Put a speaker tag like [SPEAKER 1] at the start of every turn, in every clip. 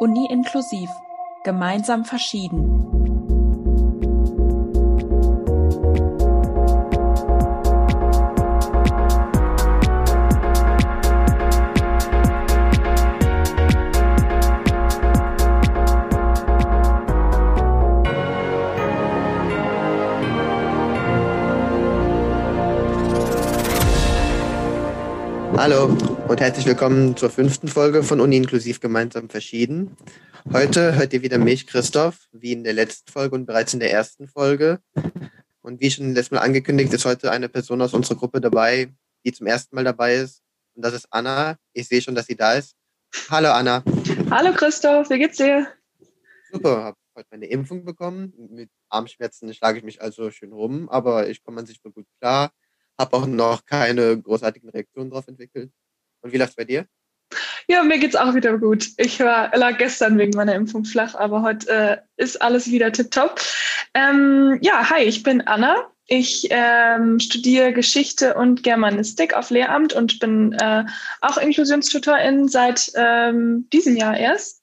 [SPEAKER 1] Uni inklusiv. Gemeinsam verschieden.
[SPEAKER 2] Hallo und herzlich willkommen zur fünften Folge von Uni Inklusiv Gemeinsam Verschieden. Heute hört ihr wieder mich, Christoph, wie in der letzten Folge und bereits in der ersten Folge. Und wie schon letztes Mal angekündigt, ist heute eine Person aus unserer Gruppe dabei, die zum ersten Mal dabei ist. Und das ist Anna. Ich sehe schon, dass sie da ist. Hallo Anna.
[SPEAKER 3] Hallo Christoph, wie geht's dir?
[SPEAKER 2] Super, habe heute meine Impfung bekommen. Mit Armschmerzen schlage ich mich also schön rum, aber ich komme an sich wohl gut klar habe auch noch keine großartigen Reaktionen darauf entwickelt. Und wie läuft es bei dir?
[SPEAKER 3] Ja, mir geht es auch wieder gut. Ich war, lag gestern wegen meiner Impfung flach, aber heute äh, ist alles wieder tipptopp. Ähm, ja, hi, ich bin Anna. Ich ähm, studiere Geschichte und Germanistik auf Lehramt und bin äh, auch Inklusionstutorin seit ähm, diesem Jahr erst.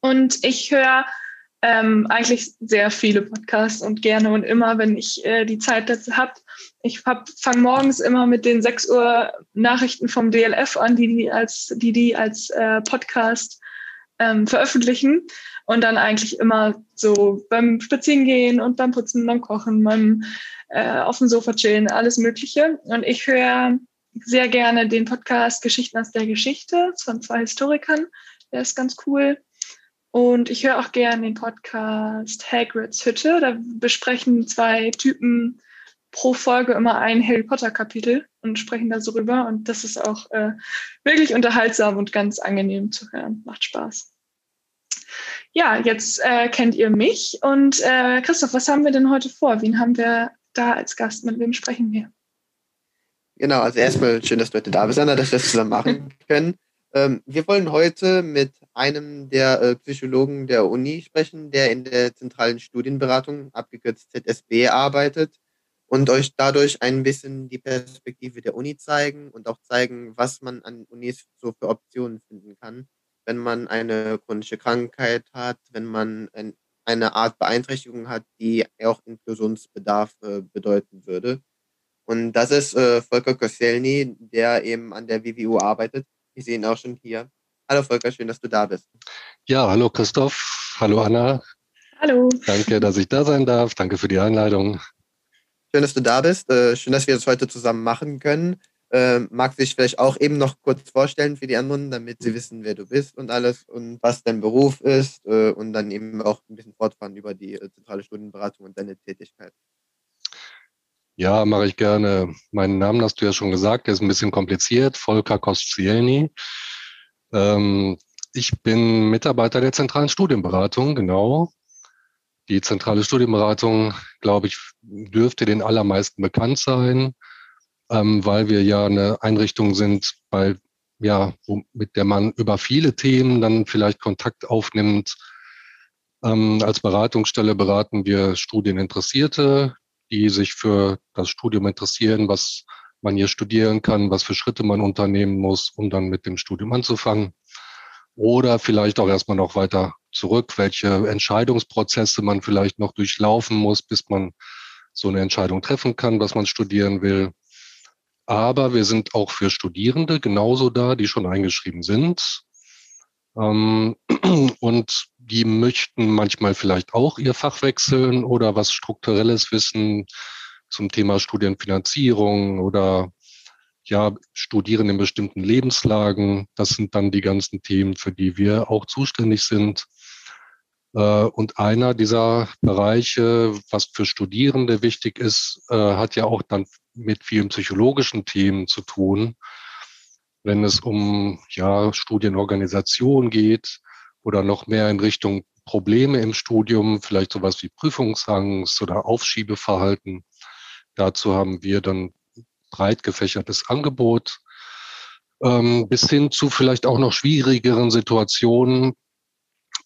[SPEAKER 3] Und ich höre ähm, eigentlich sehr viele Podcasts und gerne und immer, wenn ich äh, die Zeit dazu habe. Ich fange morgens immer mit den 6 Uhr Nachrichten vom DLF an, die die als, die, die als äh, Podcast ähm, veröffentlichen. Und dann eigentlich immer so beim Spazierengehen und beim Putzen, beim Kochen, beim äh, auf dem Sofa chillen, alles Mögliche. Und ich höre sehr gerne den Podcast Geschichten aus der Geschichte von zwei Historikern. Der ist ganz cool. Und ich höre auch gerne den Podcast Hagrids Hütte. Da besprechen zwei Typen pro Folge immer ein Harry Potter Kapitel und sprechen da so rüber. Und das ist auch äh, wirklich unterhaltsam und ganz angenehm zu hören. Macht Spaß. Ja, jetzt äh, kennt ihr mich. Und äh, Christoph, was haben wir denn heute vor? Wen haben wir da als Gast? Mit wem sprechen wir?
[SPEAKER 2] Genau, also erstmal schön, dass du heute da bist, Anna, dass wir das zusammen machen können. Ähm, wir wollen heute mit einem der äh, Psychologen der Uni sprechen, der in der zentralen Studienberatung, abgekürzt ZSB, arbeitet und euch dadurch ein bisschen die Perspektive der Uni zeigen und auch zeigen, was man an Unis so für Optionen finden kann, wenn man eine chronische Krankheit hat, wenn man ein, eine Art Beeinträchtigung hat, die auch Inklusionsbedarf äh, bedeuten würde. Und das ist äh, Volker Koscielny, der eben an der WWU arbeitet ich sehe ihn auch schon hier. Hallo Volker, schön, dass du da bist.
[SPEAKER 4] Ja, hallo Christoph. Hallo Anna.
[SPEAKER 3] Hallo.
[SPEAKER 4] Danke, dass ich da sein darf. Danke für die Einladung.
[SPEAKER 2] Schön, dass du da bist. Äh, schön, dass wir das heute zusammen machen können. Ähm, magst du dich vielleicht auch eben noch kurz vorstellen für die anderen, damit sie wissen, wer du bist und alles und was dein Beruf ist äh, und dann eben auch ein bisschen fortfahren über die äh, zentrale Studienberatung und deine Tätigkeit.
[SPEAKER 4] Ja, mache ich gerne. Meinen Namen hast du ja schon gesagt, der ist ein bisschen kompliziert. Volker Kostzielny. Ähm, ich bin Mitarbeiter der zentralen Studienberatung, genau. Die zentrale Studienberatung, glaube ich, dürfte den allermeisten bekannt sein, ähm, weil wir ja eine Einrichtung sind, bei, ja, wo, mit der man über viele Themen dann vielleicht Kontakt aufnimmt. Ähm, als Beratungsstelle beraten wir Studieninteressierte, die sich für das Studium interessieren, was man hier studieren kann, was für Schritte man unternehmen muss, um dann mit dem Studium anzufangen. Oder vielleicht auch erstmal noch weiter zurück, welche Entscheidungsprozesse man vielleicht noch durchlaufen muss, bis man so eine Entscheidung treffen kann, was man studieren will. Aber wir sind auch für Studierende genauso da, die schon eingeschrieben sind. Ähm, und die möchten manchmal vielleicht auch ihr Fach wechseln oder was strukturelles wissen zum Thema Studienfinanzierung oder ja, studieren in bestimmten Lebenslagen. Das sind dann die ganzen Themen, für die wir auch zuständig sind. Äh, und einer dieser Bereiche, was für Studierende wichtig ist, äh, hat ja auch dann mit vielen psychologischen Themen zu tun. Wenn es um ja, Studienorganisation geht, oder noch mehr in Richtung Probleme im Studium, vielleicht sowas wie Prüfungsangst oder Aufschiebeverhalten. Dazu haben wir dann breit gefächertes Angebot ähm, bis hin zu vielleicht auch noch schwierigeren Situationen.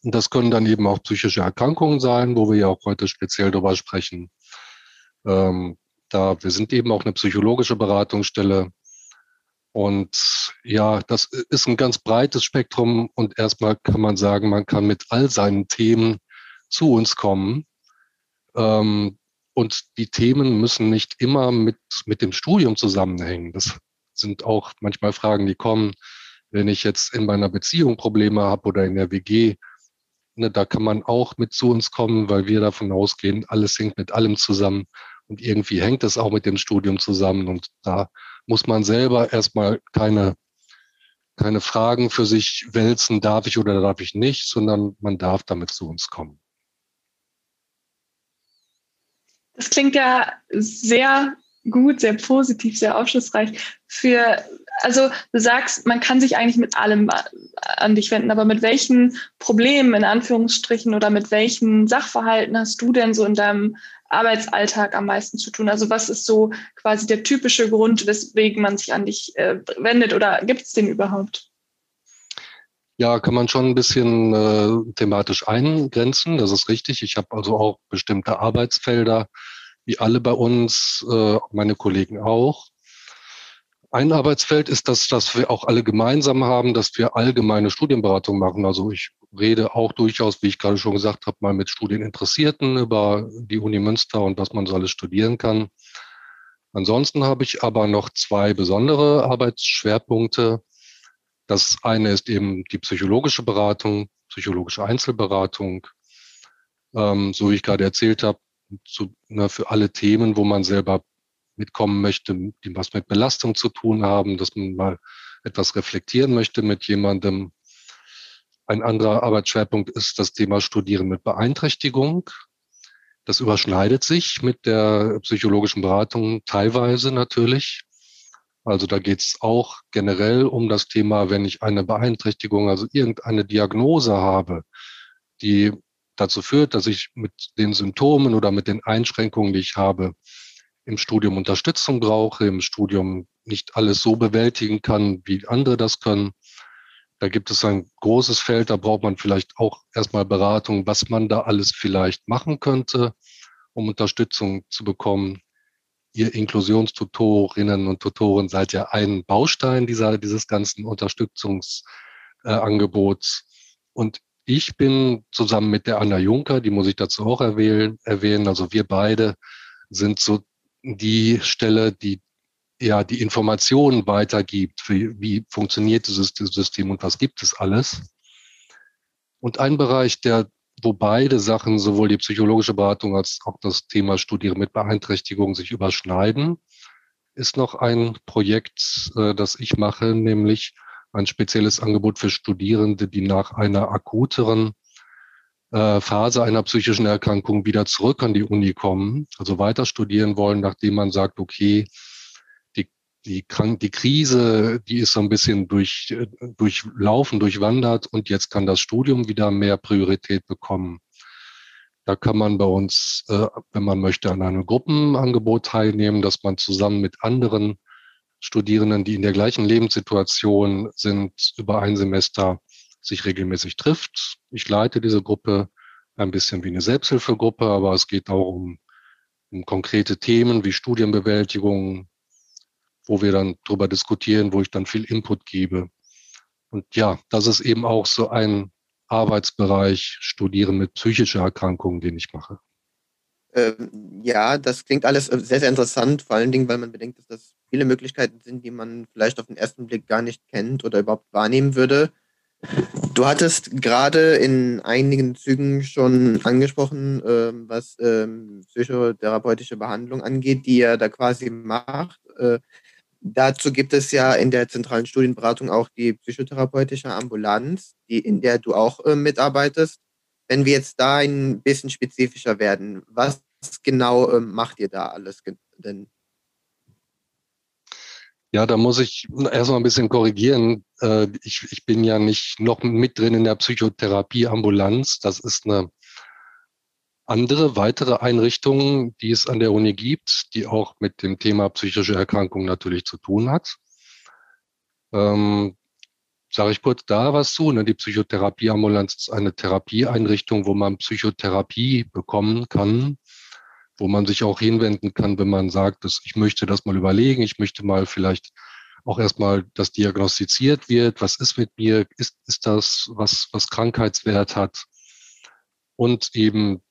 [SPEAKER 4] Das können dann eben auch psychische Erkrankungen sein, wo wir ja auch heute speziell darüber sprechen. Ähm, da wir sind eben auch eine psychologische Beratungsstelle. Und ja, das ist ein ganz breites Spektrum und erstmal kann man sagen, man kann mit all seinen Themen zu uns kommen. Ähm, und die Themen müssen nicht immer mit, mit dem Studium zusammenhängen. Das sind auch manchmal Fragen, die kommen, wenn ich jetzt in meiner Beziehung Probleme habe oder in der WG. Ne, da kann man auch mit zu uns kommen, weil wir davon ausgehen, alles hängt mit allem zusammen. Und irgendwie hängt es auch mit dem Studium zusammen. Und da muss man selber erstmal keine, keine Fragen für sich wälzen, darf ich oder darf ich nicht, sondern man darf damit zu uns kommen.
[SPEAKER 3] Das klingt ja sehr gut, sehr positiv, sehr aufschlussreich. Für, also du sagst, man kann sich eigentlich mit allem an dich wenden, aber mit welchen Problemen in Anführungsstrichen oder mit welchen Sachverhalten hast du denn so in deinem Arbeitsalltag am meisten zu tun? Also was ist so quasi der typische Grund, weswegen man sich an dich äh, wendet oder gibt es den überhaupt?
[SPEAKER 4] Ja, kann man schon ein bisschen äh, thematisch eingrenzen, das ist richtig. Ich habe also auch bestimmte Arbeitsfelder, wie alle bei uns, äh, meine Kollegen auch. Ein Arbeitsfeld ist das, dass wir auch alle gemeinsam haben, dass wir allgemeine Studienberatung machen. Also ich rede auch durchaus, wie ich gerade schon gesagt habe, mal mit Studieninteressierten über die Uni Münster und was man so alles studieren kann. Ansonsten habe ich aber noch zwei besondere Arbeitsschwerpunkte. Das eine ist eben die psychologische Beratung, psychologische Einzelberatung. Ähm, so wie ich gerade erzählt habe, zu, ne, für alle Themen, wo man selber mitkommen möchte, die was mit Belastung zu tun haben, dass man mal etwas reflektieren möchte mit jemandem. Ein anderer Arbeitsschwerpunkt ist das Thema Studieren mit Beeinträchtigung. Das überschneidet sich mit der psychologischen Beratung teilweise natürlich. Also da geht es auch generell um das Thema, wenn ich eine Beeinträchtigung, also irgendeine Diagnose habe, die dazu führt, dass ich mit den Symptomen oder mit den Einschränkungen, die ich habe, im Studium Unterstützung brauche, im Studium nicht alles so bewältigen kann, wie andere das können. Da gibt es ein großes Feld, da braucht man vielleicht auch erstmal Beratung, was man da alles vielleicht machen könnte, um Unterstützung zu bekommen. Ihr Inklusionstutorinnen und Tutoren seid ja ein Baustein dieser, dieses ganzen Unterstützungsangebots. und ich bin zusammen mit der Anna Juncker, die muss ich dazu auch erwähnen, erwähnen also wir beide sind so die Stelle, die ja die Informationen weitergibt, wie, wie funktioniert dieses System und was gibt es alles. Und ein Bereich, der, wo beide Sachen, sowohl die psychologische Beratung als auch das Thema Studieren mit Beeinträchtigung sich überschneiden, ist noch ein Projekt, äh, das ich mache, nämlich ein spezielles Angebot für Studierende, die nach einer akuteren äh, Phase einer psychischen Erkrankung wieder zurück an die Uni kommen, also weiter studieren wollen, nachdem man sagt, okay, die, die, Krank die Krise, die ist so ein bisschen durch, durchlaufen, durchwandert und jetzt kann das Studium wieder mehr Priorität bekommen. Da kann man bei uns, äh, wenn man möchte, an einem Gruppenangebot teilnehmen, dass man zusammen mit anderen Studierenden, die in der gleichen Lebenssituation sind, über ein Semester sich regelmäßig trifft. Ich leite diese Gruppe ein bisschen wie eine Selbsthilfegruppe, aber es geht auch um, um konkrete Themen wie Studienbewältigung, wo wir dann darüber diskutieren, wo ich dann viel Input gebe. Und ja, das ist eben auch so ein Arbeitsbereich Studieren mit psychischer Erkrankung, den ich mache.
[SPEAKER 2] Ähm, ja, das klingt alles äh, sehr, sehr interessant, vor allen Dingen, weil man bedenkt, dass das viele Möglichkeiten sind, die man vielleicht auf den ersten Blick gar nicht kennt oder überhaupt wahrnehmen würde. Du hattest gerade in einigen Zügen schon angesprochen, ähm, was ähm, psychotherapeutische Behandlung angeht, die er da quasi macht. Äh, dazu gibt es ja in der zentralen Studienberatung auch die psychotherapeutische Ambulanz, die, in der du auch äh, mitarbeitest. Wenn wir jetzt da ein bisschen spezifischer werden, was genau äh, macht ihr da alles denn?
[SPEAKER 4] Ja, da muss ich erstmal ein bisschen korrigieren. Äh, ich, ich bin ja nicht noch mit drin in der Psychotherapieambulanz. Das ist eine andere, weitere Einrichtung, die es an der Uni gibt, die auch mit dem Thema psychische Erkrankung natürlich zu tun hat. Ähm, Sage ich kurz da was zu. Ne? Die Psychotherapieambulanz ist eine Therapieeinrichtung, wo man Psychotherapie bekommen kann wo man sich auch hinwenden kann, wenn man sagt, dass ich möchte das mal überlegen, ich möchte mal vielleicht auch erstmal, dass diagnostiziert wird, was ist mit mir, ist, ist das, was, was Krankheitswert hat und eben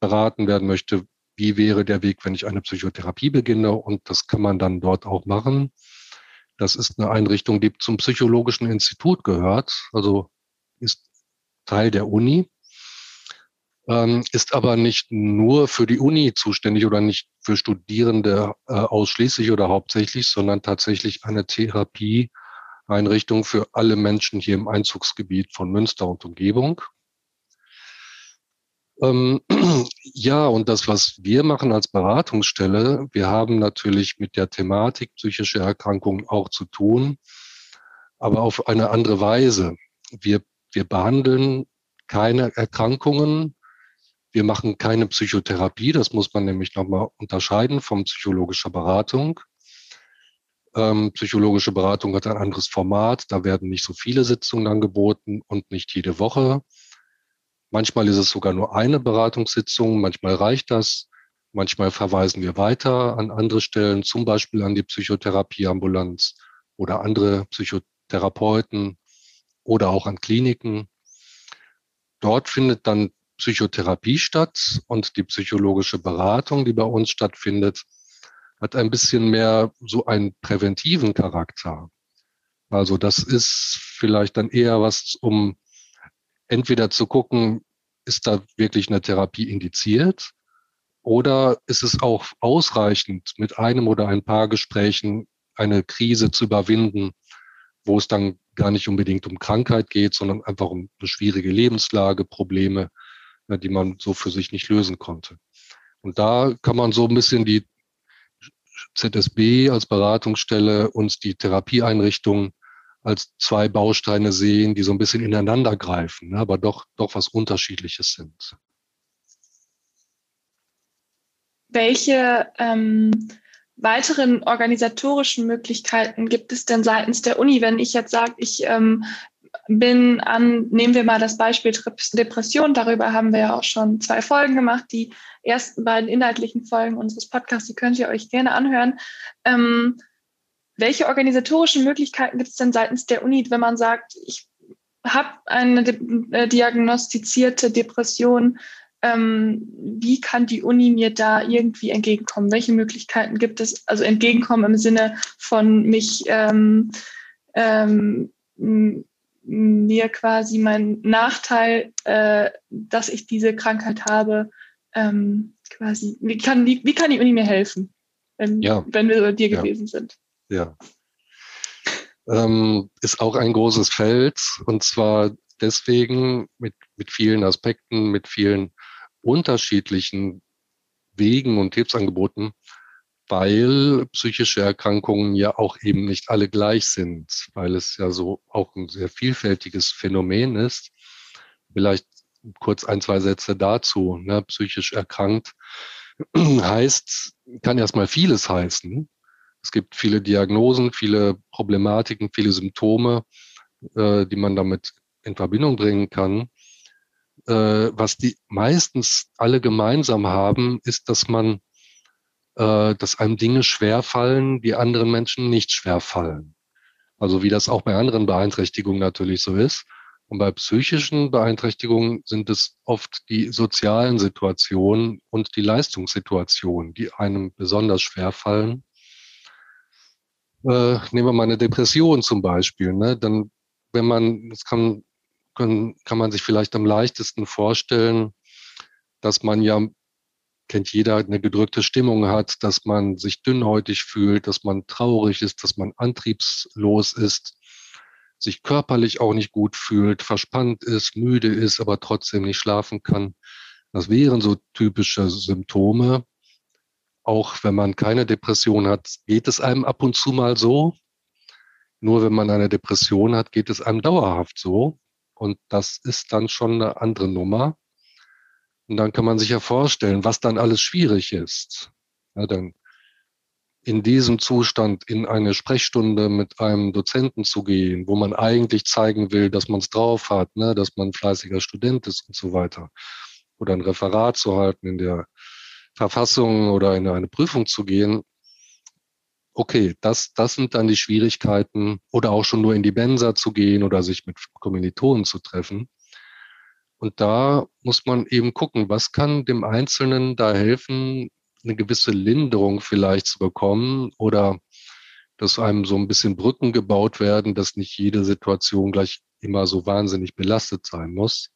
[SPEAKER 4] beraten werden möchte, wie wäre der Weg, wenn ich eine Psychotherapie beginne und das kann man dann dort auch machen. Das ist eine Einrichtung, die zum Psychologischen Institut gehört, also ist Teil der Uni, ähm, ist aber nicht nur für die Uni zuständig oder nicht für Studierende äh, ausschließlich oder hauptsächlich, sondern tatsächlich eine Therapieeinrichtung für alle Menschen hier im Einzugsgebiet von Münster und Umgebung. Ähm, ja, und das, was wir machen als Beratungsstelle, wir haben natürlich mit der Thematik psychische Erkrankungen auch zu tun, aber auf eine andere Weise. Wir, wir behandeln keine Erkrankungen, wir machen keine Psychotherapie, das muss man nämlich nochmal unterscheiden von psychologischer Beratung. Ähm, psychologische Beratung hat ein anderes Format, da werden nicht so viele Sitzungen angeboten und nicht jede Woche. Manchmal ist es sogar nur eine Beratungssitzung, manchmal reicht das, manchmal verweisen wir weiter an andere Stellen, zum Beispiel an die Psychotherapieambulanz oder andere Psychotherapeuten oder auch an Kliniken. Dort findet dann Psychotherapie statt und die psychologische Beratung, die bei uns stattfindet, hat ein bisschen mehr so einen präventiven Charakter. Also das ist vielleicht dann eher was, um entweder zu gucken, ist da wirklich eine Therapie indiziert oder ist es auch ausreichend, mit einem oder ein paar Gesprächen eine Krise zu überwinden, wo es dann gar nicht unbedingt um Krankheit geht, sondern einfach um eine schwierige Lebenslage, Probleme, die man so für sich nicht lösen konnte. Und da kann man so ein bisschen die ZSB als Beratungsstelle und die Therapieeinrichtung als zwei Bausteine sehen, die so ein bisschen ineinander greifen, ne, aber doch, doch was Unterschiedliches sind.
[SPEAKER 3] Welche ähm, weiteren organisatorischen Möglichkeiten gibt es denn seitens der Uni, wenn ich jetzt sage, ich ähm, bin an, nehmen wir mal das Beispiel Depression, darüber haben wir ja auch schon zwei Folgen gemacht. Die ersten beiden inhaltlichen Folgen unseres Podcasts, die könnt ihr euch gerne anhören. Ähm, welche organisatorischen Möglichkeiten gibt es denn seitens der Uni, wenn man sagt, ich habe eine äh, diagnostizierte Depression, ähm, wie kann die Uni mir da irgendwie entgegenkommen? Welche Möglichkeiten gibt es? Also entgegenkommen im Sinne von mich ähm, ähm, mir quasi mein Nachteil, äh, dass ich diese Krankheit habe, ähm, quasi, wie kann, wie, wie kann die Uni mir helfen, wenn, ja. wenn wir bei dir ja. gewesen sind?
[SPEAKER 4] Ja. Ähm, ist auch ein großes Feld und zwar deswegen mit, mit vielen Aspekten, mit vielen unterschiedlichen Wegen und Hilfsangeboten, weil psychische Erkrankungen ja auch eben nicht alle gleich sind, weil es ja so auch ein sehr vielfältiges Phänomen ist. Vielleicht kurz ein, zwei Sätze dazu. Ne? Psychisch erkrankt heißt, kann erstmal vieles heißen. Es gibt viele Diagnosen, viele Problematiken, viele Symptome, äh, die man damit in Verbindung bringen kann. Äh, was die meistens alle gemeinsam haben, ist, dass man äh, dass einem Dinge schwerfallen, die anderen Menschen nicht schwerfallen. Also wie das auch bei anderen Beeinträchtigungen natürlich so ist. Und bei psychischen Beeinträchtigungen sind es oft die sozialen Situationen und die Leistungssituationen, die einem besonders schwerfallen. Äh, nehmen wir mal eine Depression zum Beispiel. Ne? Dann, wenn man, das kann, kann, kann man sich vielleicht am leichtesten vorstellen, dass man ja kennt jeder, eine gedrückte Stimmung hat, dass man sich dünnhäutig fühlt, dass man traurig ist, dass man antriebslos ist, sich körperlich auch nicht gut fühlt, verspannt ist, müde ist, aber trotzdem nicht schlafen kann. Das wären so typische Symptome. Auch wenn man keine Depression hat, geht es einem ab und zu mal so. Nur wenn man eine Depression hat, geht es einem dauerhaft so. Und das ist dann schon eine andere Nummer. Und dann kann man sich ja vorstellen, was dann alles schwierig ist. Ja, dann in diesem Zustand in eine Sprechstunde mit einem Dozenten zu gehen, wo man eigentlich zeigen will, dass man es drauf hat, ne, dass man ein fleißiger Student ist und so weiter. Oder ein Referat zu halten in der Verfassung oder in eine Prüfung zu gehen, okay, das, das sind dann die Schwierigkeiten oder auch schon nur in die Mensa zu gehen oder sich mit Kommilitonen zu treffen. Und da muss man eben gucken, was kann dem Einzelnen da helfen, eine gewisse Linderung vielleicht zu bekommen oder dass einem so ein bisschen Brücken gebaut werden, dass nicht jede Situation gleich immer so wahnsinnig belastet sein muss.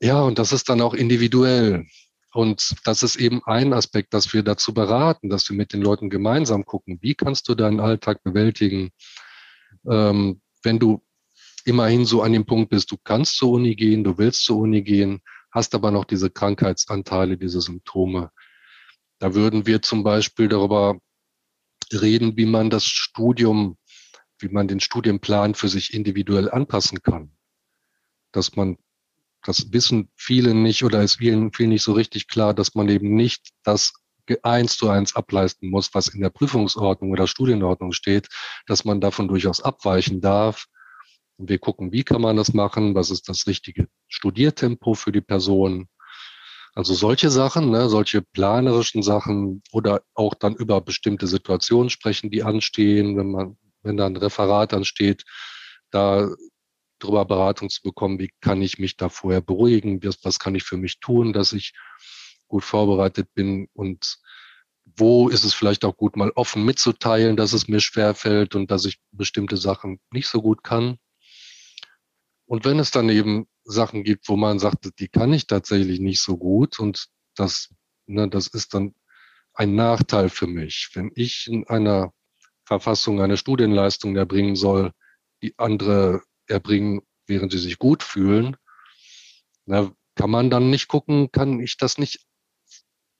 [SPEAKER 4] Ja, und das ist dann auch individuell. Und das ist eben ein Aspekt, dass wir dazu beraten, dass wir mit den Leuten gemeinsam gucken, wie kannst du deinen Alltag bewältigen, ähm, wenn du immerhin so an dem Punkt bist, du kannst zur Uni gehen, du willst zur Uni gehen, hast aber noch diese Krankheitsanteile, diese Symptome. Da würden wir zum Beispiel darüber reden, wie man das Studium, wie man den Studienplan für sich individuell anpassen kann. Dass man das wissen viele nicht oder ist vielen, vielen nicht so richtig klar, dass man eben nicht das eins zu eins ableisten muss, was in der Prüfungsordnung oder Studienordnung steht, dass man davon durchaus abweichen darf. Und wir gucken, wie kann man das machen, was ist das richtige Studiertempo für die Person. Also solche Sachen, ne, solche planerischen Sachen oder auch dann über bestimmte Situationen sprechen, die anstehen, wenn man, wenn da ein Referat ansteht, da darüber Beratung zu bekommen, wie kann ich mich da vorher beruhigen, was, was kann ich für mich tun, dass ich gut vorbereitet bin und wo ist es vielleicht auch gut, mal offen mitzuteilen, dass es mir schwerfällt und dass ich bestimmte Sachen nicht so gut kann. Und wenn es dann eben Sachen gibt, wo man sagt, die kann ich tatsächlich nicht so gut und das, ne, das ist dann ein Nachteil für mich. Wenn ich in einer Verfassung eine Studienleistung erbringen soll, die andere erbringen, während sie sich gut fühlen, na, kann man dann nicht gucken, kann ich das nicht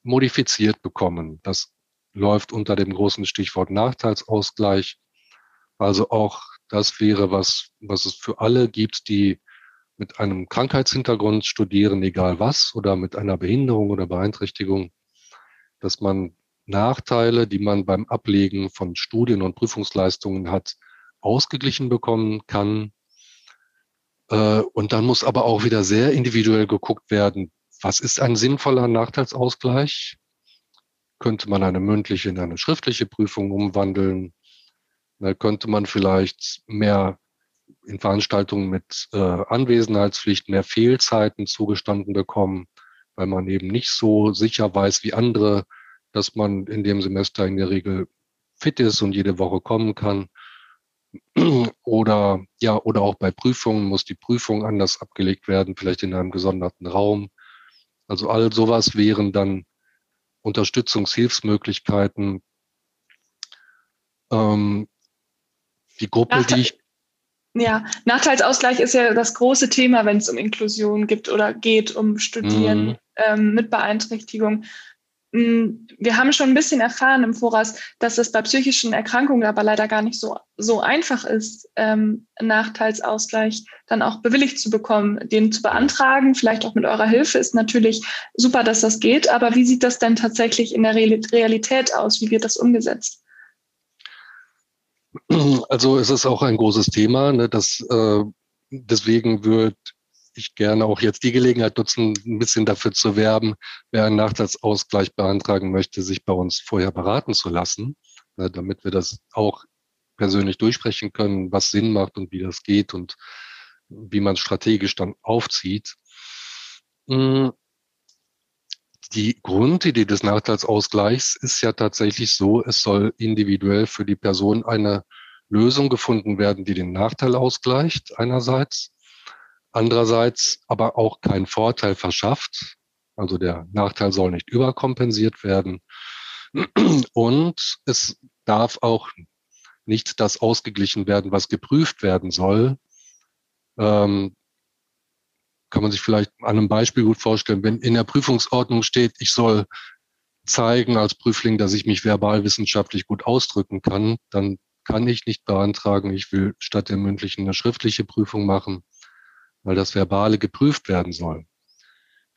[SPEAKER 4] modifiziert bekommen. Das läuft unter dem großen Stichwort Nachteilsausgleich. Also auch das wäre was, was es für alle gibt, die mit einem Krankheitshintergrund studieren, egal was, oder mit einer Behinderung oder Beeinträchtigung, dass man Nachteile, die man beim Ablegen von Studien- und Prüfungsleistungen hat, ausgeglichen bekommen kann äh, und dann muss aber auch wieder sehr individuell geguckt werden, was ist ein sinnvoller Nachteilsausgleich? Könnte man eine mündliche in eine schriftliche Prüfung umwandeln? Da könnte man vielleicht mehr in Veranstaltungen mit äh, Anwesenheitspflicht mehr Fehlzeiten zugestanden bekommen, weil man eben nicht so sicher weiß wie andere, dass man in dem Semester in der Regel fit ist und jede Woche kommen kann. Oder ja, oder auch bei Prüfungen muss die Prüfung anders abgelegt werden, vielleicht in einem gesonderten Raum. Also all sowas wären dann Unterstützungshilfsmöglichkeiten. Ähm, die Gruppe, Nachteil, die ich.
[SPEAKER 3] Ja, Nachteilsausgleich ist ja das große Thema, wenn es um Inklusion gibt oder geht, um Studieren mhm. ähm, mit Beeinträchtigung. Mm, wir haben schon ein bisschen erfahren im Voraus, dass es bei psychischen Erkrankungen aber leider gar nicht so, so einfach ist, ähm, Nachteilsausgleich dann auch bewilligt zu bekommen, den zu beantragen. Vielleicht auch mit eurer Hilfe ist natürlich super, dass das geht. Aber wie sieht das denn tatsächlich in der Realität aus? Wie wird das umgesetzt?
[SPEAKER 4] Also es ist auch ein großes Thema. Ne, das, äh, deswegen wird ich gerne auch jetzt die Gelegenheit nutzen, ein bisschen dafür zu werben, wer einen Nachteilsausgleich beantragen möchte, sich bei uns vorher beraten zu lassen, ne, damit wir das auch persönlich durchsprechen können, was Sinn macht und wie das geht und wie man strategisch dann aufzieht. Hm. Die Grundidee des Nachteilsausgleichs ist ja tatsächlich so, es soll individuell für die Person eine Lösung gefunden werden, die den Nachteil ausgleicht einerseits andererseits aber auch keinen Vorteil verschafft. Also der Nachteil soll nicht überkompensiert werden. Und es darf auch nicht das ausgeglichen werden, was geprüft werden soll. Ähm, kann man sich vielleicht an einem Beispiel gut vorstellen. Wenn in der Prüfungsordnung steht, ich soll zeigen als Prüfling, dass ich mich verbalwissenschaftlich gut ausdrücken kann, dann kann ich nicht beantragen, ich will statt der mündlichen eine schriftliche Prüfung machen weil das Verbale geprüft werden soll.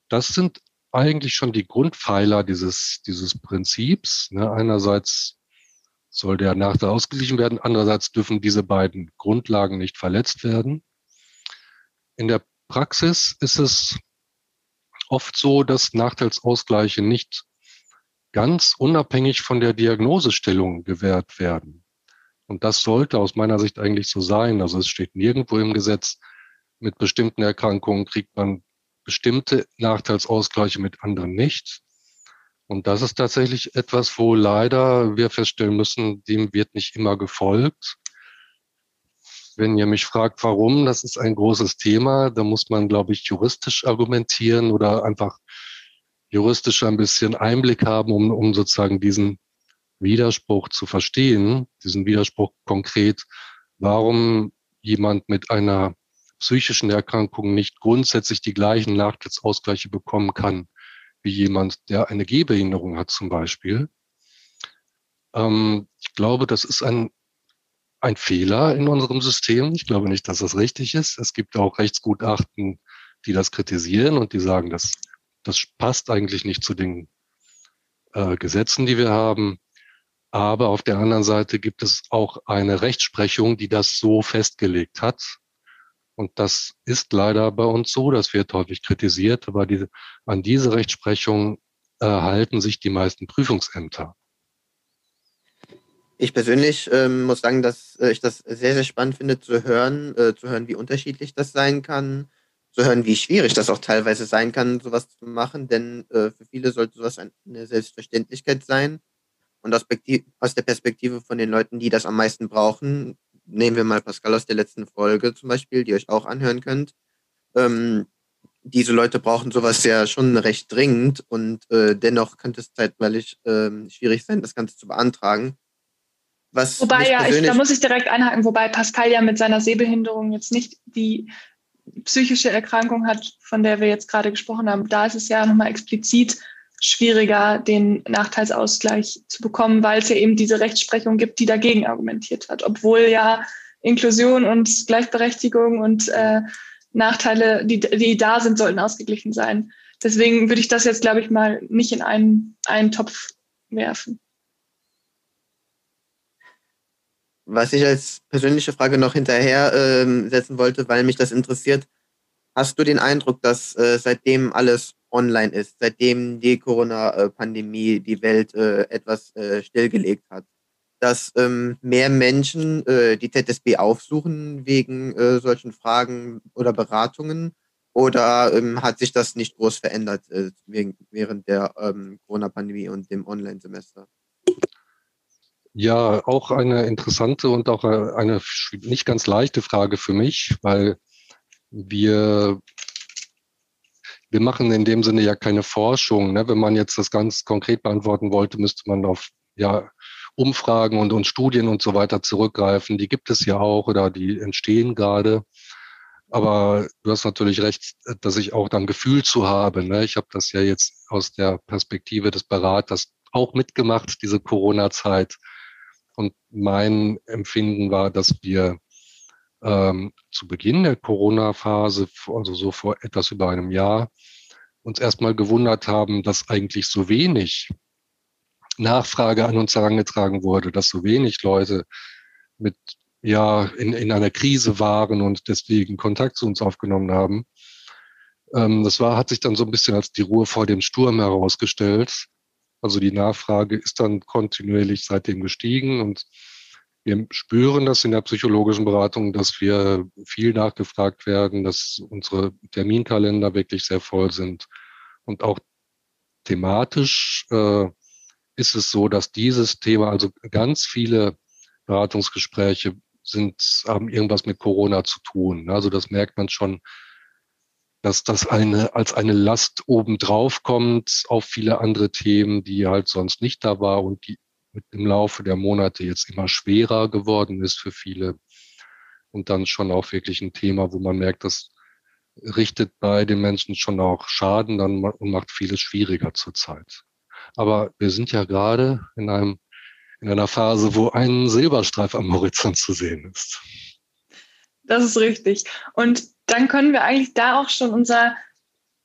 [SPEAKER 4] Das sind eigentlich schon die Grundpfeiler dieses, dieses Prinzips. Ne? Einerseits soll der Nachteil ausgeglichen werden, andererseits dürfen diese beiden Grundlagen nicht verletzt werden. In der Praxis ist es oft so, dass Nachteilsausgleiche nicht ganz unabhängig von der Diagnosestellung gewährt werden. Und das sollte aus meiner Sicht eigentlich so sein. Also es steht nirgendwo im Gesetz, mit bestimmten Erkrankungen kriegt man bestimmte Nachteilsausgleiche mit anderen nicht. Und das ist tatsächlich etwas, wo leider wir feststellen müssen, dem wird nicht immer gefolgt. Wenn ihr mich fragt, warum, das ist ein großes Thema, da muss man, glaube ich, juristisch argumentieren oder einfach juristisch ein bisschen Einblick haben, um, um sozusagen diesen Widerspruch zu verstehen, diesen Widerspruch konkret, warum jemand mit einer psychischen Erkrankung nicht grundsätzlich die gleichen Nachteilsausgleiche bekommen kann wie jemand, der eine Gehbehinderung hat zum Beispiel. Ähm, ich glaube, das ist ein, ein Fehler in unserem System. Ich glaube nicht, dass das richtig ist. Es gibt auch Rechtsgutachten, die das kritisieren und die sagen, dass das passt eigentlich nicht zu den äh, Gesetzen, die wir haben. Aber auf der anderen Seite gibt es auch eine Rechtsprechung, die das so festgelegt hat. Und das ist leider bei uns so, das wird häufig kritisiert, aber diese, an diese Rechtsprechung äh, halten sich die meisten Prüfungsämter.
[SPEAKER 2] Ich persönlich ähm, muss sagen, dass äh, ich das sehr, sehr spannend finde zu hören, äh, zu hören, wie unterschiedlich das sein kann, zu hören, wie schwierig das auch teilweise sein kann, sowas zu machen, denn äh, für viele sollte sowas eine Selbstverständlichkeit sein. Und aus, aus der Perspektive von den Leuten, die das am meisten brauchen, nehmen wir mal Pascal aus der letzten Folge zum Beispiel, die ihr euch auch anhören könnt. Ähm, diese Leute brauchen sowas ja schon recht dringend und äh, dennoch könnte es zeitweilig äh, schwierig sein, das Ganze zu beantragen.
[SPEAKER 3] Was wobei ja, ich, da muss ich direkt einhaken, wobei Pascal ja mit seiner Sehbehinderung jetzt nicht die psychische Erkrankung hat, von der wir jetzt gerade gesprochen haben. Da ist es ja nochmal explizit schwieriger, den Nachteilsausgleich zu bekommen, weil es ja eben diese Rechtsprechung gibt, die dagegen argumentiert hat. Obwohl ja Inklusion und Gleichberechtigung und äh, Nachteile, die, die da sind, sollten ausgeglichen sein. Deswegen würde ich das jetzt, glaube ich, mal nicht in einen, einen Topf werfen.
[SPEAKER 2] Was ich als persönliche Frage noch hinterher äh, setzen wollte, weil mich das interessiert, hast du den Eindruck, dass äh, seitdem alles online ist, seitdem die Corona-Pandemie die Welt äh, etwas äh, stillgelegt hat. Dass ähm, mehr Menschen äh, die ZSB aufsuchen wegen äh, solchen Fragen oder Beratungen oder ähm, hat sich das nicht groß verändert äh, während der ähm, Corona-Pandemie und dem Online-Semester?
[SPEAKER 4] Ja, auch eine interessante und auch äh, eine nicht ganz leichte Frage für mich, weil wir wir machen in dem Sinne ja keine Forschung. Ne? Wenn man jetzt das ganz konkret beantworten wollte, müsste man auf ja, Umfragen und, und Studien und so weiter zurückgreifen. Die gibt es ja auch oder die entstehen gerade. Aber du hast natürlich recht, dass ich auch dann Gefühl zu habe. Ne? Ich habe das ja jetzt aus der Perspektive des Beraters auch mitgemacht, diese Corona-Zeit. Und mein Empfinden war, dass wir ähm, zu Beginn der Corona-Phase, also so vor etwas über einem Jahr, uns erstmal gewundert haben, dass eigentlich so wenig Nachfrage an uns herangetragen wurde, dass so wenig Leute mit ja in, in einer Krise waren und deswegen Kontakt zu uns aufgenommen haben. Ähm, das war, hat sich dann so ein bisschen als die Ruhe vor dem Sturm herausgestellt. Also die Nachfrage ist dann kontinuierlich seitdem gestiegen und wir spüren das in der psychologischen Beratung, dass wir viel nachgefragt werden, dass unsere Terminkalender wirklich sehr voll sind. Und auch thematisch äh, ist es so, dass dieses Thema, also ganz viele Beratungsgespräche sind, haben irgendwas mit Corona zu tun. Also das merkt man schon, dass das eine, als eine Last obendrauf kommt auf viele andere Themen, die halt sonst nicht da war und die mit im Laufe der Monate jetzt immer schwerer geworden ist für viele und dann schon auch wirklich ein Thema, wo man merkt, das richtet bei den Menschen schon auch Schaden dann und macht vieles schwieriger zurzeit. Aber wir sind ja gerade in einem in einer Phase, wo ein Silberstreif am Horizont zu sehen ist.
[SPEAKER 3] Das ist richtig. Und dann können wir eigentlich da auch schon unser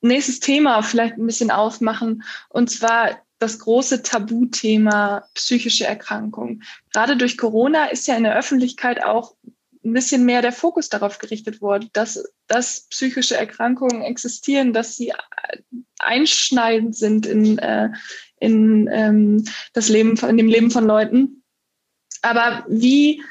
[SPEAKER 3] nächstes Thema vielleicht ein bisschen aufmachen. Und zwar das große Tabuthema psychische Erkrankung. Gerade durch Corona ist ja in der Öffentlichkeit auch ein bisschen mehr der Fokus darauf gerichtet worden, dass, dass psychische Erkrankungen existieren, dass sie einschneidend sind in, äh, in ähm, das Leben, in dem Leben von Leuten. Aber wie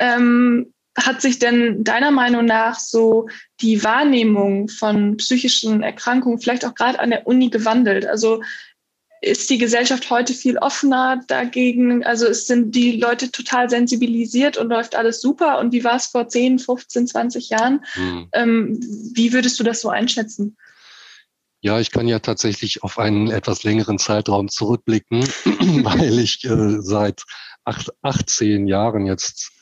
[SPEAKER 3] ähm, hat sich denn deiner Meinung nach so die Wahrnehmung von psychischen Erkrankungen vielleicht auch gerade an der Uni gewandelt? Also ist die Gesellschaft heute viel offener dagegen? Also sind die Leute total sensibilisiert und läuft alles super? Und wie war es vor 10, 15, 20 Jahren? Hm. Ähm, wie würdest du das so einschätzen?
[SPEAKER 4] Ja, ich kann ja tatsächlich auf einen etwas längeren Zeitraum zurückblicken, weil ich äh, seit acht, 18 Jahren jetzt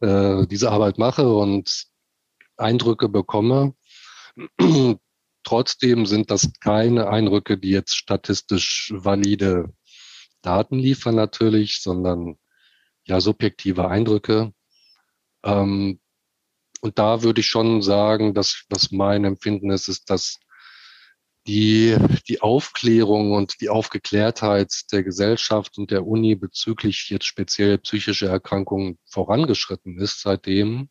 [SPEAKER 4] äh, diese Arbeit mache und Eindrücke bekomme. Trotzdem sind das keine Eindrücke, die jetzt statistisch valide Daten liefern natürlich, sondern ja subjektive Eindrücke. Ähm, und da würde ich schon sagen, dass was mein Empfinden ist, ist, dass die, die Aufklärung und die Aufgeklärtheit der Gesellschaft und der Uni bezüglich jetzt speziell psychischer Erkrankungen vorangeschritten ist seitdem.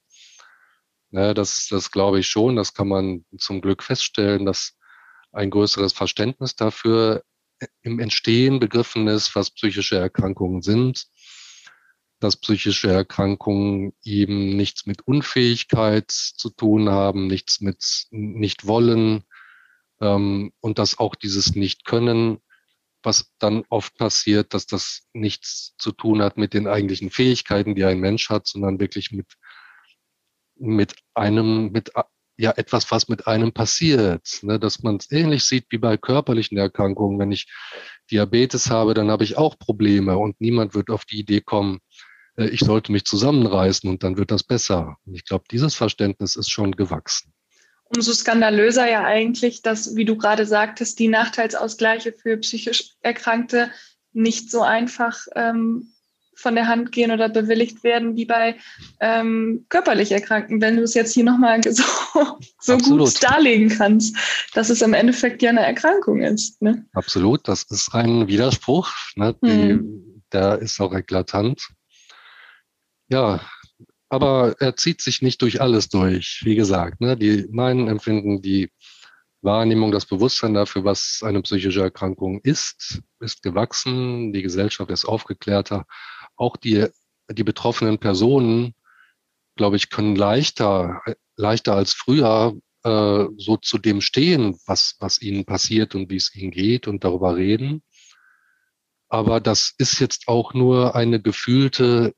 [SPEAKER 4] Ja, das, das glaube ich schon. Das kann man zum Glück feststellen, dass ein größeres Verständnis dafür im Entstehen begriffen ist, was psychische Erkrankungen sind, dass psychische Erkrankungen eben nichts mit Unfähigkeit zu tun haben, nichts mit nicht wollen, und dass auch dieses Nicht-Können, was dann oft passiert, dass das nichts zu tun hat mit den eigentlichen Fähigkeiten, die ein Mensch hat, sondern wirklich mit, mit einem, mit ja etwas, was mit einem passiert, ne, dass man es ähnlich sieht wie bei körperlichen Erkrankungen. Wenn ich Diabetes habe, dann habe ich auch Probleme und niemand wird auf die Idee kommen, äh, ich sollte mich zusammenreißen und dann wird das besser. Und ich glaube, dieses Verständnis ist schon gewachsen
[SPEAKER 3] umso skandalöser ja eigentlich, dass, wie du gerade sagtest, die Nachteilsausgleiche für psychisch Erkrankte nicht so einfach ähm, von der Hand gehen oder bewilligt werden wie bei ähm, körperlich Erkrankten, wenn du es jetzt hier nochmal so, so gut darlegen kannst, dass es im Endeffekt ja eine Erkrankung ist. Ne?
[SPEAKER 4] Absolut, das ist ein Widerspruch, ne? Die, hm. der ist auch eklatant. Ja, aber er zieht sich nicht durch alles durch. Wie gesagt, ne, die, mein Empfinden, die Wahrnehmung, das Bewusstsein dafür, was eine psychische Erkrankung ist, ist gewachsen. Die Gesellschaft ist aufgeklärter. Auch die, die betroffenen Personen, glaube ich, können leichter, leichter als früher äh, so zu dem stehen, was, was ihnen passiert und wie es ihnen geht und darüber reden. Aber das ist jetzt auch nur eine gefühlte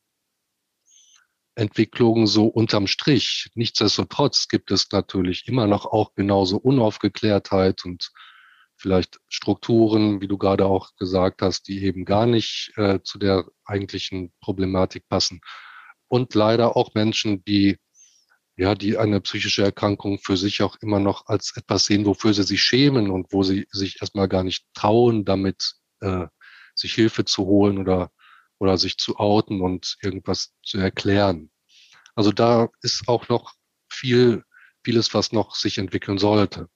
[SPEAKER 4] Entwicklung so unterm Strich. Nichtsdestotrotz gibt es natürlich immer noch auch genauso Unaufgeklärtheit und vielleicht Strukturen, wie du gerade auch gesagt hast, die eben gar nicht äh, zu der eigentlichen Problematik passen. Und leider auch Menschen, die ja, die eine psychische Erkrankung für sich auch immer noch als etwas sehen, wofür sie sich schämen und wo sie sich erstmal gar nicht trauen, damit äh, sich Hilfe zu holen oder oder sich zu outen und irgendwas zu erklären. Also da ist auch noch viel, vieles, was noch sich entwickeln sollte.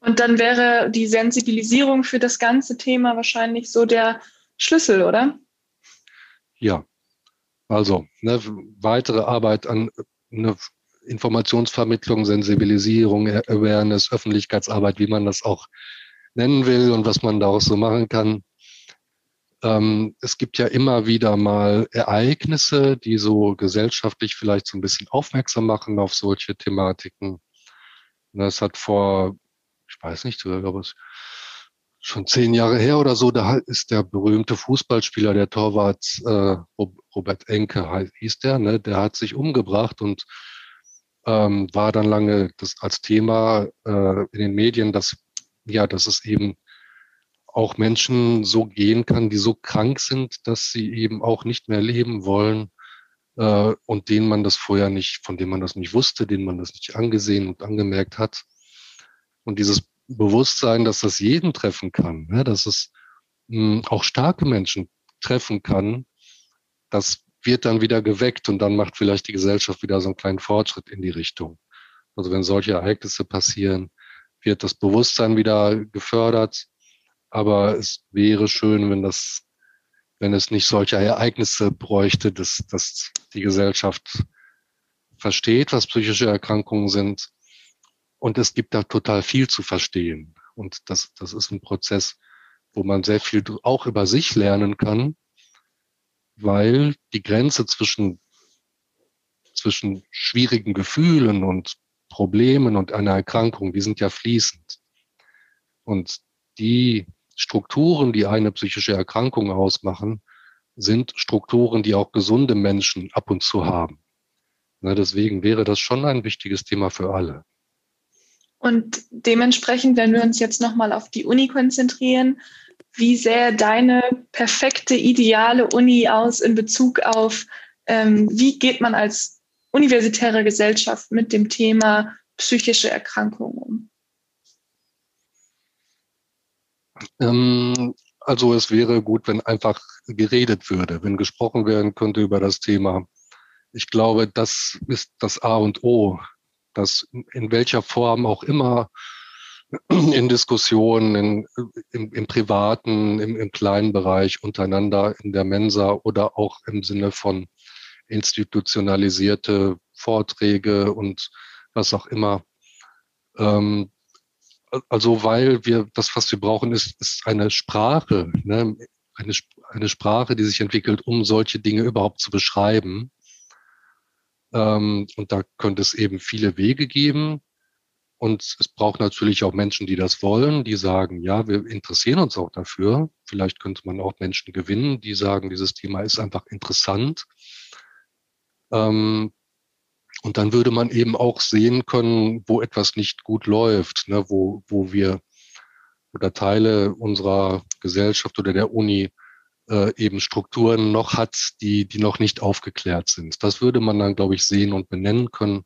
[SPEAKER 3] Und dann wäre die Sensibilisierung für das ganze Thema wahrscheinlich so der Schlüssel, oder?
[SPEAKER 4] Ja. Also ne, weitere Arbeit an eine Informationsvermittlung, Sensibilisierung, Awareness, Öffentlichkeitsarbeit, wie man das auch nennen will und was man daraus so machen kann. Ähm, es gibt ja immer wieder mal Ereignisse, die so gesellschaftlich vielleicht so ein bisschen aufmerksam machen auf solche Thematiken. Das hat vor, ich weiß nicht, ich glaube es schon zehn Jahre her oder so, da ist der berühmte Fußballspieler, der Torwart äh, Robert Enke hieß der, ne? der hat sich umgebracht und ähm, war dann lange das als Thema äh, in den Medien, dass ja, dass es eben auch Menschen so gehen kann, die so krank sind, dass sie eben auch nicht mehr leben wollen äh, und denen man das vorher nicht, von denen man das nicht wusste, denen man das nicht angesehen und angemerkt hat. Und dieses Bewusstsein, dass das jeden treffen kann, ne, dass es mh, hm, auch starke Menschen treffen kann, das wird dann wieder geweckt und dann macht vielleicht die Gesellschaft wieder so einen kleinen Fortschritt in die Richtung. Also wenn solche Ereignisse passieren, wird das Bewusstsein wieder gefördert aber es wäre schön, wenn das, wenn es nicht solche Ereignisse bräuchte, dass, dass die Gesellschaft versteht, was psychische Erkrankungen sind. Und es gibt da total viel zu verstehen. Und das, das ist ein Prozess, wo man sehr viel auch über sich lernen kann, weil die Grenze zwischen, zwischen schwierigen Gefühlen und Problemen und einer Erkrankung, die sind ja fließend. Und die Strukturen, die eine psychische Erkrankung ausmachen, sind Strukturen, die auch gesunde Menschen ab und zu haben. Na, deswegen wäre das schon ein wichtiges Thema für alle.
[SPEAKER 3] Und dementsprechend, wenn wir uns jetzt nochmal auf die Uni konzentrieren, wie sähe deine perfekte, ideale Uni aus in Bezug auf, ähm, wie geht man als universitäre Gesellschaft mit dem Thema psychische Erkrankungen um?
[SPEAKER 4] Ähm, also es wäre gut, wenn einfach geredet würde, wenn gesprochen werden könnte über das Thema. Ich glaube, das ist das A und O, dass in welcher Form auch immer in Diskussionen, in, im, im privaten, im, im kleinen Bereich untereinander in der Mensa oder auch im Sinne von institutionalisierte Vorträge und was auch immer, ähm, also weil wir, das, was wir brauchen, ist, ist eine Sprache, ne? eine, eine Sprache, die sich entwickelt, um solche Dinge überhaupt zu beschreiben. Ähm, und da könnte es eben viele Wege geben. Und es braucht natürlich auch Menschen, die das wollen, die sagen, ja, wir interessieren uns auch dafür. Vielleicht könnte man auch Menschen gewinnen, die sagen, dieses Thema ist einfach interessant. Ähm, und dann würde man eben auch sehen können, wo etwas nicht gut läuft, ne, wo, wo wir oder Teile unserer Gesellschaft oder der Uni äh, eben Strukturen noch hat, die, die noch nicht aufgeklärt sind. Das würde man dann, glaube ich, sehen und benennen können.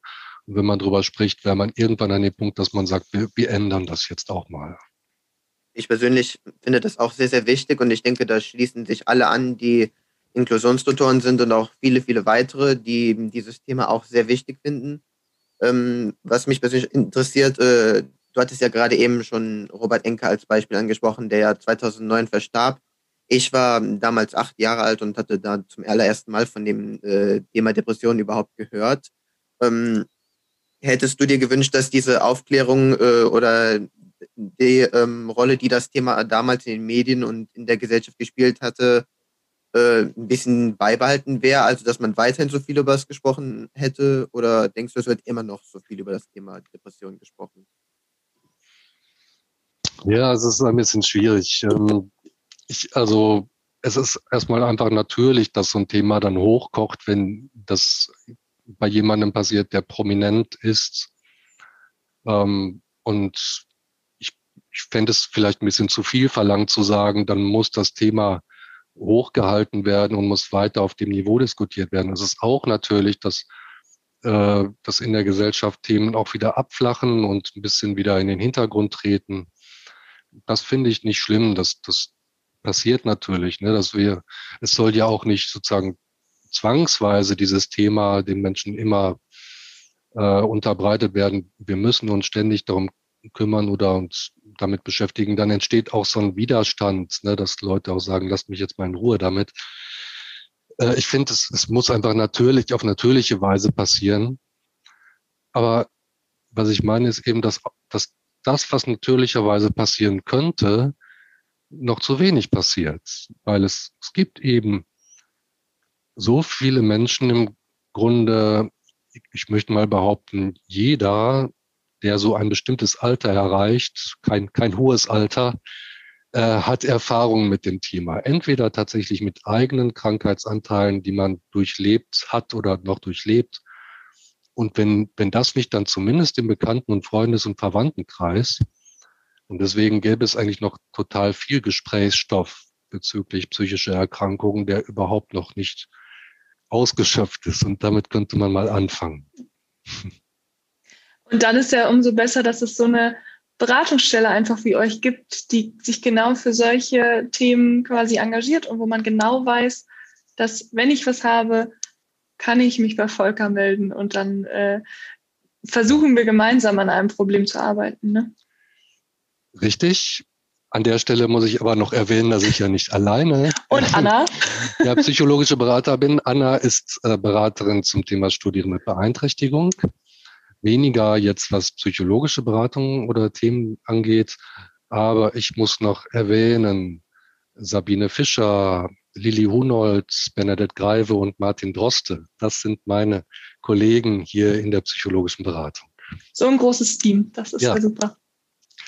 [SPEAKER 4] Und wenn man darüber spricht, wäre man irgendwann an dem Punkt, dass man sagt, wir, wir ändern das jetzt auch mal.
[SPEAKER 2] Ich persönlich finde das auch sehr, sehr wichtig und ich denke, da schließen sich alle an, die Inklusionstutoren sind und auch viele, viele weitere, die dieses Thema auch sehr wichtig finden. Ähm, was mich persönlich interessiert, äh, du hattest ja gerade eben schon Robert Enke als Beispiel angesprochen, der ja 2009 verstarb. Ich war damals acht Jahre alt und hatte da zum allerersten Mal von dem äh, Thema Depression überhaupt gehört. Ähm, hättest du dir gewünscht, dass diese Aufklärung äh, oder die ähm, Rolle, die das Thema damals in den Medien und in der Gesellschaft gespielt hatte, äh, ein bisschen beibehalten wäre, also dass man weiterhin so viel über das gesprochen hätte? Oder denkst du, es wird immer noch so viel über das Thema Depression gesprochen?
[SPEAKER 4] Ja, es ist ein bisschen schwierig. Ähm, ich, also es ist erstmal einfach natürlich, dass so ein Thema dann hochkocht, wenn das bei jemandem passiert, der prominent ist. Ähm, und ich, ich fände es vielleicht ein bisschen zu viel verlangt zu sagen, dann muss das Thema hochgehalten werden und muss weiter auf dem Niveau diskutiert werden. Es ist auch natürlich, dass, äh, dass in der Gesellschaft Themen auch wieder abflachen und ein bisschen wieder in den Hintergrund treten. Das finde ich nicht schlimm. Das, das passiert natürlich, ne, dass wir, es soll ja auch nicht sozusagen zwangsweise dieses Thema den Menschen immer äh, unterbreitet werden. Wir müssen uns ständig darum kümmern oder uns damit beschäftigen, dann entsteht auch so ein Widerstand, ne, dass Leute auch sagen, lasst mich jetzt mal in Ruhe damit. Äh, ich finde, es, es muss einfach natürlich, auf natürliche Weise passieren. Aber was ich meine, ist eben, dass, dass das, was natürlicherweise passieren könnte, noch zu wenig passiert, weil es, es gibt eben so viele Menschen im Grunde, ich möchte mal behaupten, jeder der so ein bestimmtes Alter erreicht, kein, kein hohes Alter, äh, hat Erfahrungen mit dem Thema. Entweder tatsächlich mit eigenen Krankheitsanteilen, die man durchlebt hat oder noch durchlebt. Und wenn, wenn das nicht, dann zumindest im Bekannten- und Freundes- und Verwandtenkreis. Und deswegen gäbe es eigentlich noch total viel Gesprächsstoff bezüglich psychischer Erkrankungen, der überhaupt noch nicht ausgeschöpft ist. Und damit könnte man mal anfangen.
[SPEAKER 3] Und dann ist ja umso besser, dass es so eine Beratungsstelle einfach wie euch gibt, die sich genau für solche Themen quasi engagiert und wo man genau weiß, dass wenn ich was habe, kann ich mich bei Volker melden und dann äh, versuchen wir gemeinsam an einem Problem zu arbeiten. Ne?
[SPEAKER 4] Richtig. An der Stelle muss ich aber noch erwähnen, dass ich ja nicht alleine
[SPEAKER 3] und Anna
[SPEAKER 4] ja psychologische Berater bin. Anna ist äh, Beraterin zum Thema Studierende mit Beeinträchtigung weniger jetzt was psychologische Beratung oder Themen angeht, Aber ich muss noch erwähnen, Sabine Fischer, Lilly Hunold, Bernadette Greive und Martin Droste. Das sind meine Kollegen hier in der psychologischen Beratung.
[SPEAKER 3] So ein großes Team, das ist ja, ja super.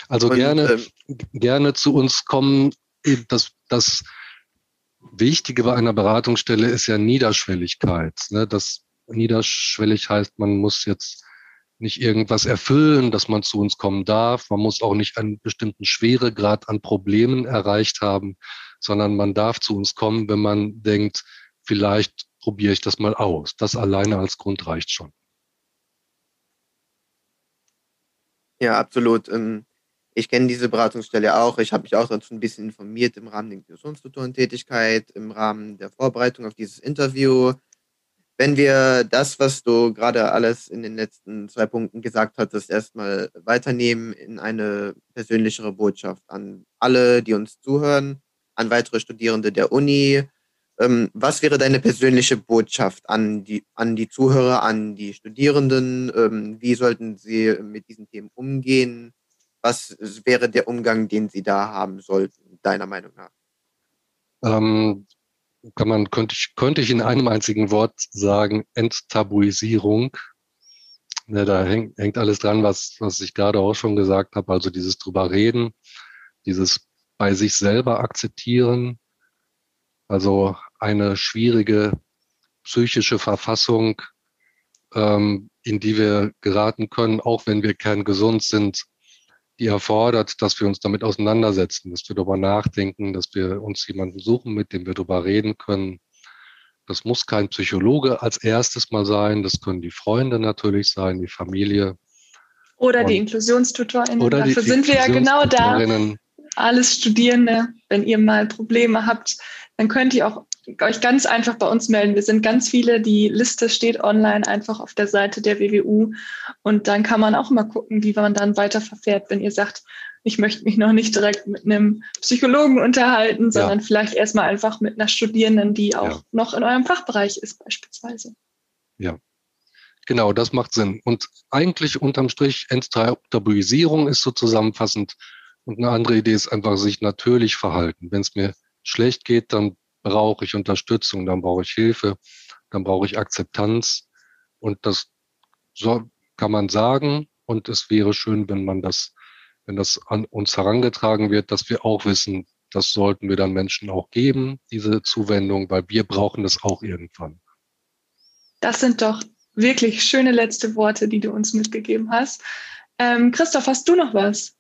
[SPEAKER 4] Also und, gerne, ähm, gerne zu uns kommen. Das, das Wichtige bei einer Beratungsstelle ist ja Niederschwelligkeit. Ne? Das niederschwellig heißt, man muss jetzt nicht irgendwas erfüllen, dass man zu uns kommen darf. Man muss auch nicht einen bestimmten Schweregrad an Problemen erreicht haben, sondern man darf zu uns kommen, wenn man denkt, vielleicht probiere ich das mal aus. Das alleine als Grund reicht schon.
[SPEAKER 2] Ja, absolut. Ähm, ich kenne diese Beratungsstelle auch. Ich habe mich auch dazu ein bisschen informiert im Rahmen der Inklusionstutorentätigkeit, im Rahmen der Vorbereitung auf dieses Interview. Wenn wir das, was du gerade alles in den letzten zwei Punkten gesagt hattest, erstmal weiternehmen in eine persönlichere Botschaft an alle, die uns zuhören, an weitere Studierende der Uni. Ähm, was wäre deine persönliche Botschaft an die, an die Zuhörer, an die Studierenden? Ähm, wie sollten sie mit diesen Themen umgehen? Was wäre der Umgang, den sie da haben sollten, deiner Meinung nach?
[SPEAKER 4] Ähm, kann man, könnte ich, könnte ich in einem einzigen Wort sagen, Enttabuisierung. Ja, da hängt, hängt alles dran, was, was ich gerade auch schon gesagt habe. Also dieses drüber reden, dieses bei sich selber akzeptieren. Also eine schwierige psychische Verfassung, ähm, in die wir geraten können, auch wenn wir kerngesund sind, die erfordert, dass wir uns damit auseinandersetzen, dass wir darüber nachdenken, dass wir uns jemanden suchen, mit dem wir darüber reden können. Das muss kein Psychologe als erstes mal sein, das können die Freunde natürlich sein, die Familie.
[SPEAKER 3] Oder die Inklusionstutorinnen. Oder Dafür die sind wir ja genau da alles Studierende, wenn ihr mal Probleme habt, dann könnt ihr auch euch ganz einfach bei uns melden. Wir sind ganz viele, die Liste steht online einfach auf der Seite der WWU und dann kann man auch mal gucken, wie man dann weiter verfährt, wenn ihr sagt, ich möchte mich noch nicht direkt mit einem Psychologen unterhalten, sondern ja. vielleicht erstmal einfach mit einer Studierenden, die auch ja. noch in eurem Fachbereich ist beispielsweise.
[SPEAKER 4] Ja, Genau, das macht Sinn. Und eigentlich unterm Strich Enttabuisierung ist so zusammenfassend und eine andere Idee ist einfach sich natürlich verhalten. Wenn es mir schlecht geht, dann brauche ich Unterstützung, dann brauche ich Hilfe, dann brauche ich Akzeptanz. Und das so kann man sagen. Und es wäre schön, wenn man das, wenn das an uns herangetragen wird, dass wir auch wissen, das sollten wir dann Menschen auch geben, diese Zuwendung, weil wir brauchen das auch irgendwann.
[SPEAKER 3] Das sind doch wirklich schöne letzte Worte, die du uns mitgegeben hast. Ähm, Christoph, hast du noch was?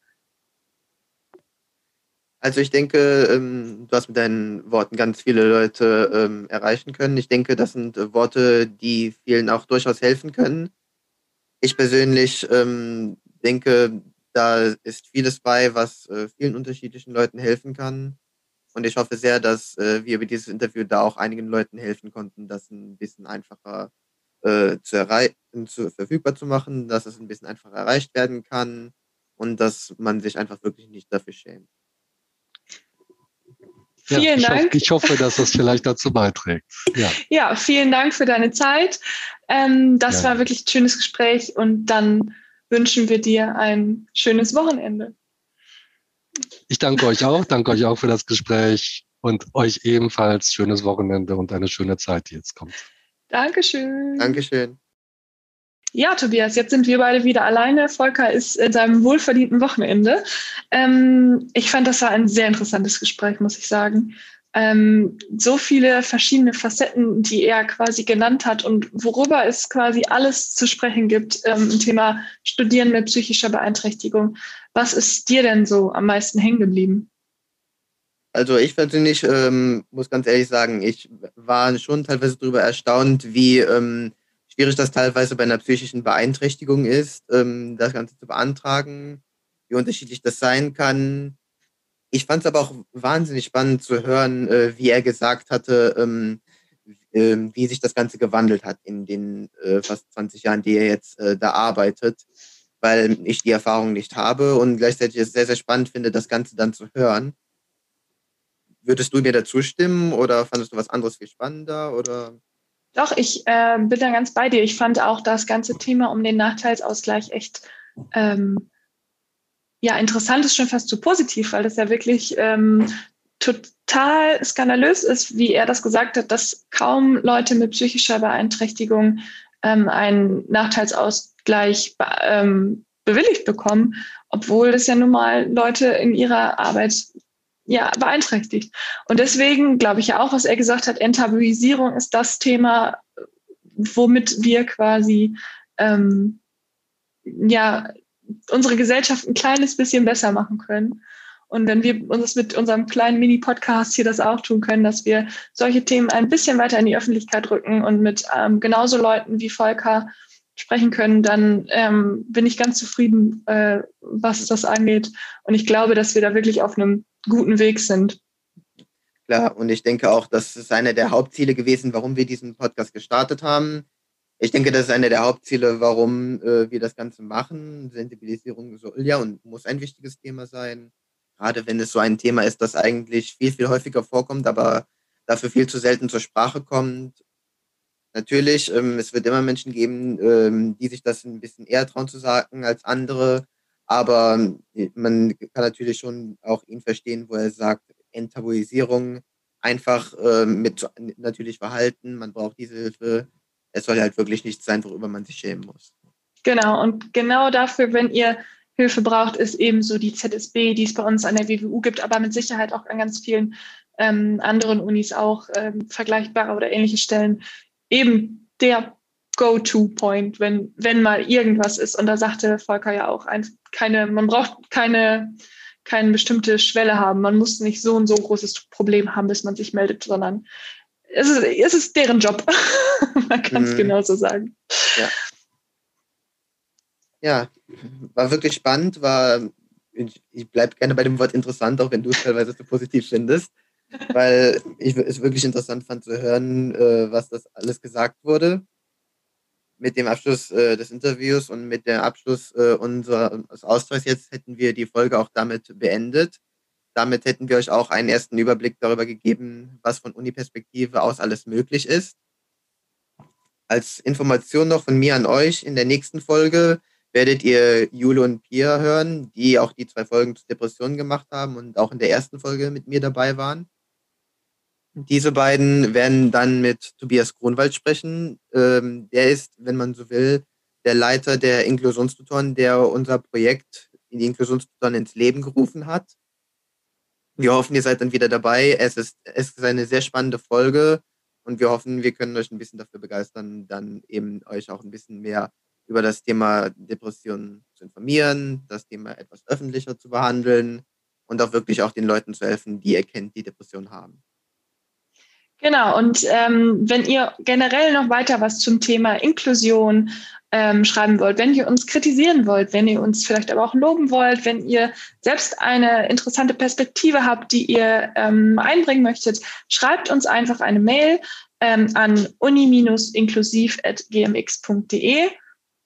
[SPEAKER 2] Also ich denke, ähm, du hast mit deinen Worten ganz viele Leute ähm, erreichen können. Ich denke, das sind äh, Worte, die vielen auch durchaus helfen können. Ich persönlich ähm, denke, da ist vieles bei, was äh, vielen unterschiedlichen Leuten helfen kann. Und ich hoffe sehr, dass äh, wir über dieses Interview da auch einigen Leuten helfen konnten, das ein bisschen einfacher äh, zu erreichen, zu, verfügbar zu machen, dass es ein bisschen einfacher erreicht werden kann und dass man sich einfach wirklich nicht dafür schämt.
[SPEAKER 3] Vielen ja,
[SPEAKER 4] ich
[SPEAKER 3] Dank.
[SPEAKER 4] Hoffe, ich hoffe, dass das vielleicht dazu beiträgt.
[SPEAKER 3] Ja, ja vielen Dank für deine Zeit. Ähm, das ja. war wirklich ein schönes Gespräch und dann wünschen wir dir ein schönes Wochenende.
[SPEAKER 4] Ich danke euch auch, danke euch auch für das Gespräch und euch ebenfalls schönes Wochenende und eine schöne Zeit, die jetzt kommt.
[SPEAKER 3] Dankeschön.
[SPEAKER 2] Dankeschön.
[SPEAKER 3] Ja, Tobias, jetzt sind wir beide wieder alleine. Volker ist in seinem wohlverdienten Wochenende. Ähm, ich fand, das war ein sehr interessantes Gespräch, muss ich sagen. Ähm, so viele verschiedene Facetten, die er quasi genannt hat und worüber es quasi alles zu sprechen gibt ähm, im Thema Studieren mit psychischer Beeinträchtigung. Was ist dir denn so am meisten hängen geblieben?
[SPEAKER 2] Also ich persönlich ähm, muss ganz ehrlich sagen, ich war schon teilweise darüber erstaunt, wie ähm, schwierig das teilweise bei einer psychischen Beeinträchtigung ist, ähm, das Ganze zu beantragen, wie unterschiedlich das sein kann. Ich fand es aber auch wahnsinnig spannend zu hören, äh, wie er gesagt hatte, ähm, äh, wie sich das Ganze gewandelt hat in den äh, fast 20 Jahren, die er jetzt äh, da arbeitet, weil ich die Erfahrung nicht habe und gleichzeitig es sehr, sehr spannend finde, das Ganze dann zu hören. Würdest du mir dazu stimmen oder fandest du was anderes viel spannender oder?
[SPEAKER 3] Doch, ich äh, bin da ganz bei dir. Ich fand auch das ganze Thema um den Nachteilsausgleich echt ähm, ja, interessant ist schon fast zu positiv, weil das ja wirklich ähm, total skandalös ist, wie er das gesagt hat, dass kaum Leute mit psychischer Beeinträchtigung ähm, einen Nachteilsausgleich ähm, bewilligt bekommen, obwohl das ja nun mal Leute in ihrer Arbeit ja, beeinträchtigt. Und deswegen glaube ich ja auch, was er gesagt hat, Enttabuisierung ist das Thema, womit wir quasi ähm, ja unsere Gesellschaft ein kleines bisschen besser machen können. Und wenn wir uns mit unserem kleinen Mini-Podcast hier das auch tun können, dass wir solche Themen ein bisschen weiter in die Öffentlichkeit rücken und mit ähm, genauso Leuten wie Volker sprechen können, dann ähm, bin ich ganz zufrieden, äh, was das angeht. Und ich glaube, dass wir da wirklich auf einem guten Weg sind.
[SPEAKER 2] Klar, und ich denke auch, das ist einer der Hauptziele gewesen, warum wir diesen Podcast gestartet haben. Ich denke, das ist einer der Hauptziele, warum äh, wir das Ganze machen. Sensibilisierung soll ja und muss ein wichtiges Thema sein. Gerade wenn es so ein Thema ist, das eigentlich viel, viel häufiger vorkommt, aber dafür viel zu selten zur Sprache kommt. Natürlich, ähm, es wird immer Menschen geben, ähm, die sich das ein bisschen eher trauen zu sagen als andere. Aber äh, man kann natürlich schon auch ihn verstehen, wo er sagt, Enttabuisierung einfach äh, mit natürlich Verhalten, man braucht diese Hilfe. Es soll halt wirklich nichts sein, worüber man sich schämen muss.
[SPEAKER 3] Genau, und genau dafür, wenn ihr Hilfe braucht, ist eben so die ZSB, die es bei uns an der WWU gibt, aber mit Sicherheit auch an ganz vielen ähm, anderen Unis auch ähm, vergleichbare oder ähnliche Stellen, eben der Go-To-Point, wenn, wenn mal irgendwas ist. Und da sagte Volker ja auch, ein, keine, man braucht keine, keine bestimmte Schwelle haben. Man muss nicht so ein so großes Problem haben, bis man sich meldet, sondern es ist, es ist deren Job. man kann es mhm. genauso sagen.
[SPEAKER 2] Ja. ja, war wirklich spannend, war, ich, ich bleibe gerne bei dem Wort interessant, auch wenn du es teilweise so positiv findest, weil ich es wirklich interessant fand zu hören, äh, was das alles gesagt wurde mit dem Abschluss äh, des Interviews und mit dem Abschluss äh, unseres Austauschs jetzt hätten wir die Folge auch damit beendet. Damit hätten wir euch auch einen ersten Überblick darüber gegeben, was von Uni-Perspektive aus alles möglich ist. Als Information noch von mir an euch, in der nächsten Folge werdet ihr Jule und Pia hören, die auch die zwei Folgen zu Depressionen gemacht haben und auch in der ersten Folge mit mir dabei waren. Diese beiden werden dann mit Tobias Kronwald sprechen. Ähm, der ist, wenn man so will, der Leiter der Inklusionstutoren, der unser Projekt in die Inklusionstutoren ins Leben gerufen hat. Wir hoffen, ihr seid dann wieder dabei. Es ist, es ist eine sehr spannende Folge und wir hoffen, wir können euch ein bisschen dafür begeistern, dann eben euch auch ein bisschen mehr über das Thema Depressionen zu informieren, das Thema etwas öffentlicher zu behandeln und auch wirklich auch den Leuten zu helfen, die ihr kennt, die Depressionen haben.
[SPEAKER 3] Genau, und ähm, wenn ihr generell noch weiter was zum Thema Inklusion ähm, schreiben wollt, wenn ihr uns kritisieren wollt, wenn ihr uns vielleicht aber auch loben wollt, wenn ihr selbst eine interessante Perspektive habt, die ihr ähm, einbringen möchtet, schreibt uns einfach eine Mail ähm, an uni-inklusiv.gmx.de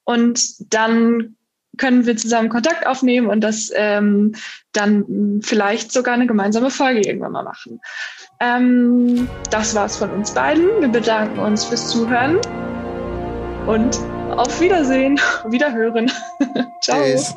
[SPEAKER 3] und dann können wir zusammen Kontakt aufnehmen und das ähm, dann vielleicht sogar eine gemeinsame Folge irgendwann mal machen. Ähm, das war's von uns beiden. Wir bedanken uns fürs Zuhören und auf Wiedersehen, Wiederhören. Ciao. Tschüss.